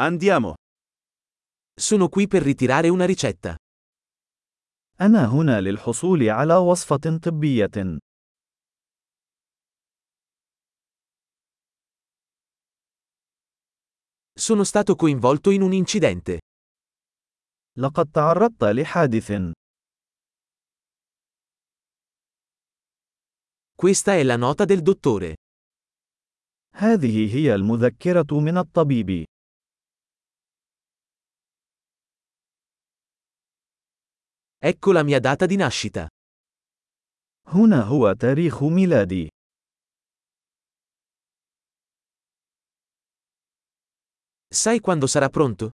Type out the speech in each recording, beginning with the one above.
Andiamo. Sono qui per ritirare una ricetta. أنا هنا للحصول على وصفة طبية. Sono stato coinvolto in un incidente. لقد تعرضت لحادث. Questa è la nota del dottore. هذه هي المذكرة من الطبيب. Ecco la mia data di nascita. هنا هو تاريخ ميلادي. Sai quando sarà pronto?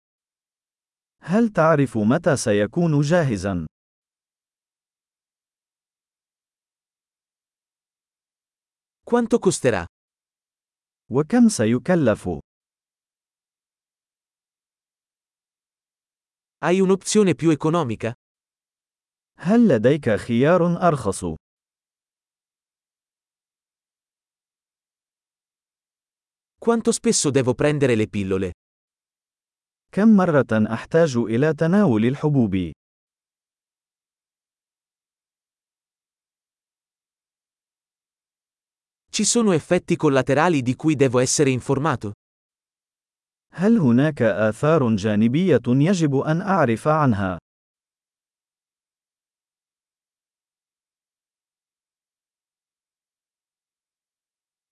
هل تعرف متى سيكون جاهزا؟ Quanto costerà? وكم سيكلف؟ Hai un'opzione più economica? هل لديك خيار أرخص؟ Quanto spesso devo prendere le pillole? كم مرة أحتاج إلى تناول الحبوب؟ Ci sono effetti collaterali di cui devo essere informato? هل هناك آثار جانبية يجب أن أعرف عنها؟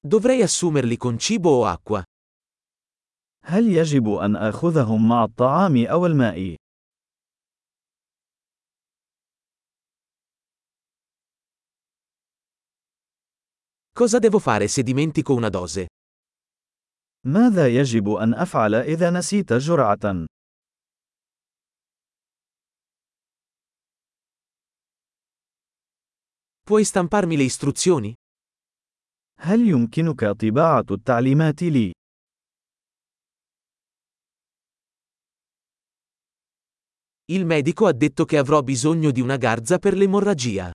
Dovrei assumerli con cibo o acqua? هل يجب أن آخذهم مع الطعام أو الماء؟ Cosa devo fare se dimentico una dose? ماذا يجب أن أفعل إذا نسيت جرعة؟ Puoi stamparmi le istruzioni? هل يمكنك طباعة التعليمات لي؟ Il medico ha detto che avrò bisogno di una garza per l'emorragia.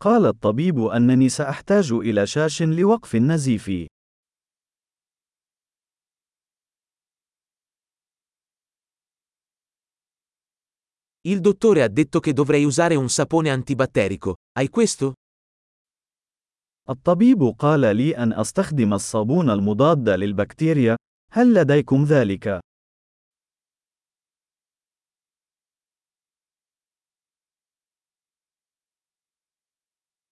قال الطبيب أنني سأحتاج إلى شاش لوقف النزيف. Il dottore ha detto che dovrei usare un sapone antibatterico. Hai questo? الطبيب قال لي أن أستخدم الصابون المضاد للبكتيريا. هل لديكم ذلك؟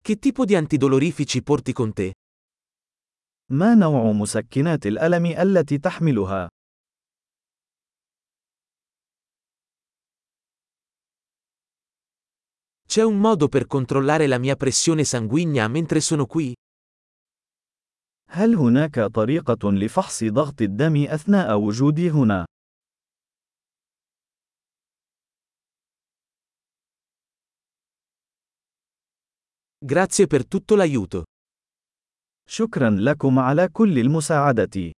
Che tipo di antidolorifici porti con te? ما نوع مسكنات الألم التي تحملها؟ C'è un modo per controllare la mia pressione sanguigna mentre sono qui? هل هناك طريقة لفحص ضغط الدم أثناء وجودي هنا؟ Grazie per tutto l'aiuto. شكرا لكم على كل المساعدة.